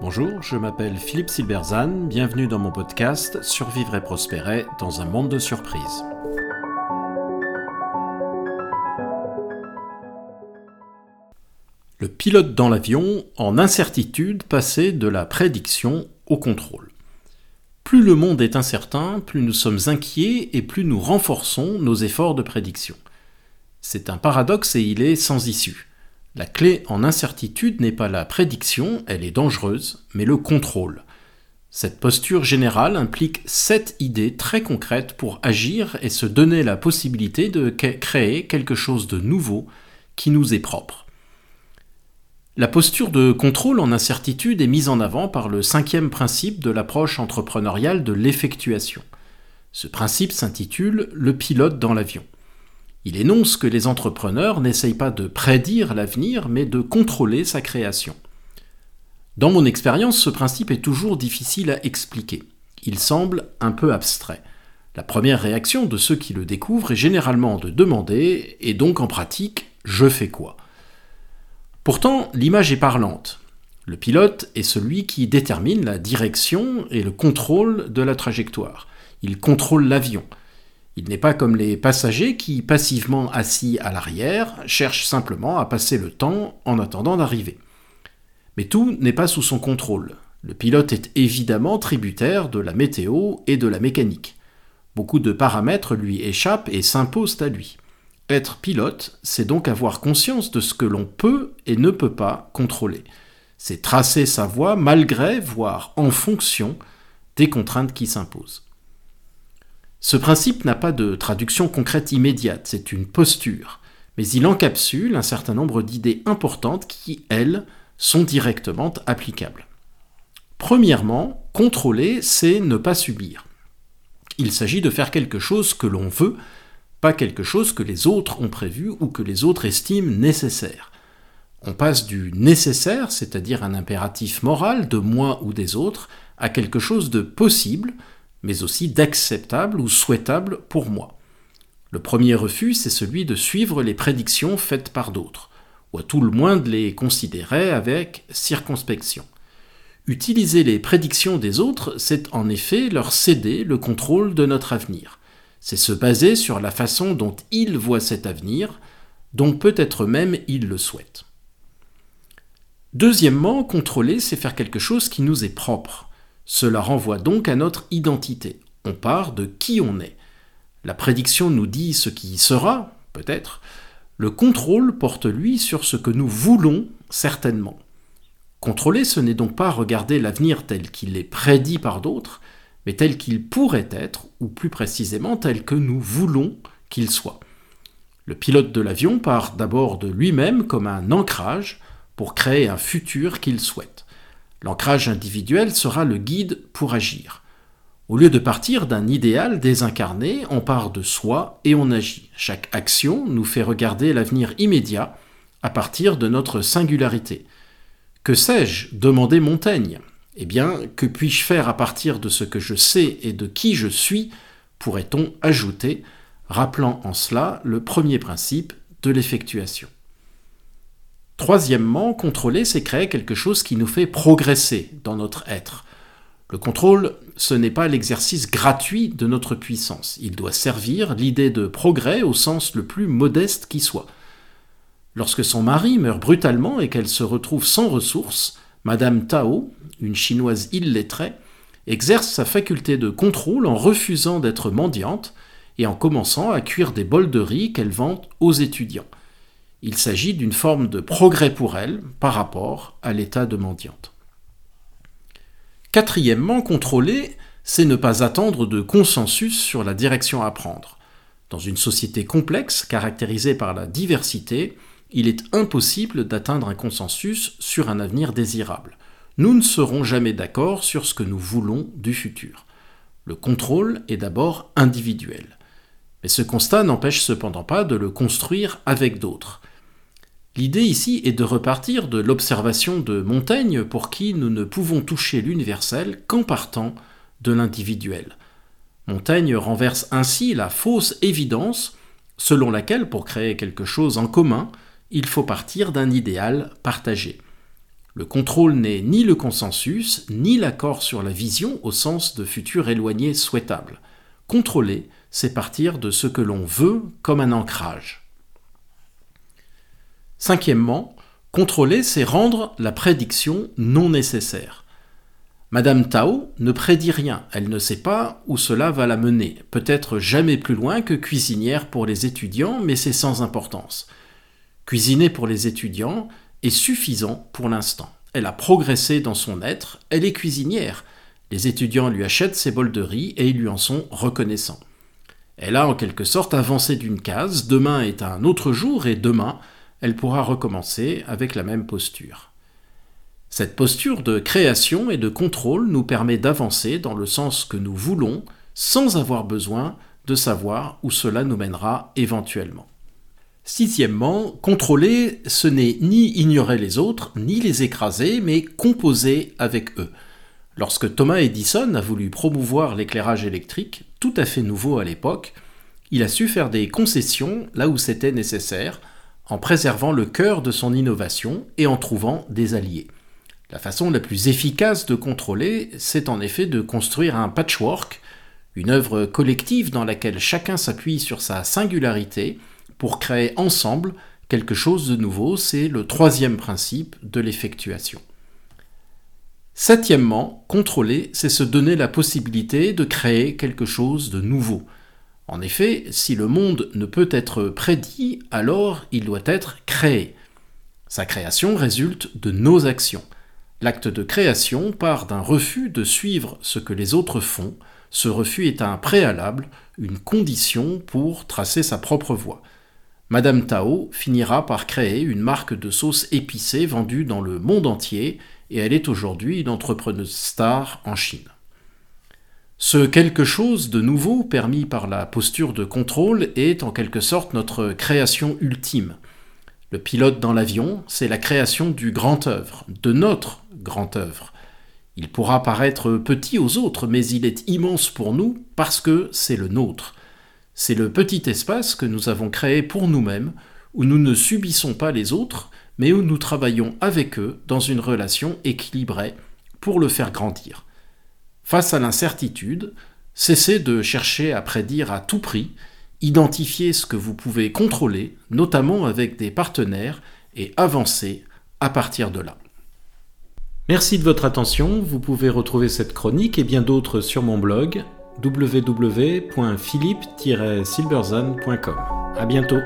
Bonjour, je m'appelle Philippe Silberzan, bienvenue dans mon podcast Survivre et prospérer dans un monde de surprises. Le pilote dans l'avion, en incertitude, passait de la prédiction au contrôle. Plus le monde est incertain, plus nous sommes inquiets et plus nous renforçons nos efforts de prédiction. C'est un paradoxe et il est sans issue. La clé en incertitude n'est pas la prédiction, elle est dangereuse, mais le contrôle. Cette posture générale implique sept idées très concrètes pour agir et se donner la possibilité de créer quelque chose de nouveau qui nous est propre. La posture de contrôle en incertitude est mise en avant par le cinquième principe de l'approche entrepreneuriale de l'effectuation. Ce principe s'intitule Le pilote dans l'avion. Il énonce que les entrepreneurs n'essayent pas de prédire l'avenir, mais de contrôler sa création. Dans mon expérience, ce principe est toujours difficile à expliquer. Il semble un peu abstrait. La première réaction de ceux qui le découvrent est généralement de demander, et donc en pratique, je fais quoi? Pourtant, l'image est parlante. Le pilote est celui qui détermine la direction et le contrôle de la trajectoire. Il contrôle l'avion. Il n'est pas comme les passagers qui, passivement assis à l'arrière, cherchent simplement à passer le temps en attendant d'arriver. Mais tout n'est pas sous son contrôle. Le pilote est évidemment tributaire de la météo et de la mécanique. Beaucoup de paramètres lui échappent et s'imposent à lui. Être pilote, c'est donc avoir conscience de ce que l'on peut et ne peut pas contrôler. C'est tracer sa voie malgré, voire en fonction, des contraintes qui s'imposent. Ce principe n'a pas de traduction concrète immédiate, c'est une posture, mais il encapsule un certain nombre d'idées importantes qui, elles, sont directement applicables. Premièrement, contrôler, c'est ne pas subir. Il s'agit de faire quelque chose que l'on veut, pas quelque chose que les autres ont prévu ou que les autres estiment nécessaire. On passe du nécessaire, c'est-à-dire un impératif moral de moi ou des autres, à quelque chose de possible, mais aussi d'acceptable ou souhaitable pour moi. Le premier refus, c'est celui de suivre les prédictions faites par d'autres, ou à tout le moins de les considérer avec circonspection. Utiliser les prédictions des autres, c'est en effet leur céder le contrôle de notre avenir. C'est se baser sur la façon dont ils voient cet avenir, dont peut-être même ils le souhaitent. Deuxièmement, contrôler, c'est faire quelque chose qui nous est propre. Cela renvoie donc à notre identité. On part de qui on est. La prédiction nous dit ce qui sera, peut-être. Le contrôle porte, lui, sur ce que nous voulons, certainement. Contrôler, ce n'est donc pas regarder l'avenir tel qu'il est prédit par d'autres, mais tel qu'il pourrait être, ou plus précisément tel que nous voulons qu'il soit. Le pilote de l'avion part d'abord de lui-même comme un ancrage pour créer un futur qu'il souhaite. L'ancrage individuel sera le guide pour agir. Au lieu de partir d'un idéal désincarné, on part de soi et on agit. Chaque action nous fait regarder l'avenir immédiat à partir de notre singularité. Que sais-je demandait Montaigne. Eh bien, que puis-je faire à partir de ce que je sais et de qui je suis? Pourrait-on ajouter, rappelant en cela le premier principe de l'effectuation. Troisièmement, contrôler, c'est créer quelque chose qui nous fait progresser dans notre être. Le contrôle, ce n'est pas l'exercice gratuit de notre puissance. Il doit servir l'idée de progrès au sens le plus modeste qui soit. Lorsque son mari meurt brutalement et qu'elle se retrouve sans ressources, Madame Tao, une chinoise illettrée, exerce sa faculté de contrôle en refusant d'être mendiante et en commençant à cuire des bols de riz qu'elle vend aux étudiants. Il s'agit d'une forme de progrès pour elle par rapport à l'état de mendiante. Quatrièmement, contrôler, c'est ne pas attendre de consensus sur la direction à prendre. Dans une société complexe, caractérisée par la diversité, il est impossible d'atteindre un consensus sur un avenir désirable. Nous ne serons jamais d'accord sur ce que nous voulons du futur. Le contrôle est d'abord individuel. Mais ce constat n'empêche cependant pas de le construire avec d'autres. L'idée ici est de repartir de l'observation de Montaigne pour qui nous ne pouvons toucher l'universel qu'en partant de l'individuel. Montaigne renverse ainsi la fausse évidence selon laquelle pour créer quelque chose en commun, il faut partir d'un idéal partagé. Le contrôle n'est ni le consensus, ni l'accord sur la vision au sens de futur éloigné souhaitable. Contrôler, c'est partir de ce que l'on veut comme un ancrage. Cinquièmement, contrôler, c'est rendre la prédiction non nécessaire. Madame Tao ne prédit rien, elle ne sait pas où cela va la mener, peut-être jamais plus loin que cuisinière pour les étudiants, mais c'est sans importance. Cuisiner pour les étudiants est suffisant pour l'instant. Elle a progressé dans son être, elle est cuisinière. Les étudiants lui achètent ses bols de riz et ils lui en sont reconnaissants. Elle a en quelque sorte avancé d'une case, demain est un autre jour et demain, elle pourra recommencer avec la même posture. Cette posture de création et de contrôle nous permet d'avancer dans le sens que nous voulons sans avoir besoin de savoir où cela nous mènera éventuellement. Sixièmement, contrôler, ce n'est ni ignorer les autres, ni les écraser, mais composer avec eux. Lorsque Thomas Edison a voulu promouvoir l'éclairage électrique, tout à fait nouveau à l'époque, il a su faire des concessions là où c'était nécessaire, en préservant le cœur de son innovation et en trouvant des alliés. La façon la plus efficace de contrôler, c'est en effet de construire un patchwork, une œuvre collective dans laquelle chacun s'appuie sur sa singularité pour créer ensemble quelque chose de nouveau, c'est le troisième principe de l'effectuation. Septièmement, contrôler, c'est se donner la possibilité de créer quelque chose de nouveau, en effet, si le monde ne peut être prédit, alors il doit être créé. Sa création résulte de nos actions. L'acte de création part d'un refus de suivre ce que les autres font. Ce refus est un préalable, une condition pour tracer sa propre voie. Madame Tao finira par créer une marque de sauce épicée vendue dans le monde entier et elle est aujourd'hui une entrepreneuse star en Chine. Ce quelque chose de nouveau permis par la posture de contrôle est en quelque sorte notre création ultime. Le pilote dans l'avion, c'est la création du grand œuvre, de notre grand œuvre. Il pourra paraître petit aux autres, mais il est immense pour nous parce que c'est le nôtre. C'est le petit espace que nous avons créé pour nous-mêmes, où nous ne subissons pas les autres, mais où nous travaillons avec eux dans une relation équilibrée pour le faire grandir. Face à l'incertitude, cessez de chercher à prédire à tout prix, identifiez ce que vous pouvez contrôler, notamment avec des partenaires, et avancez à partir de là. Merci de votre attention, vous pouvez retrouver cette chronique et bien d'autres sur mon blog www.philippe-silberzan.com. À bientôt.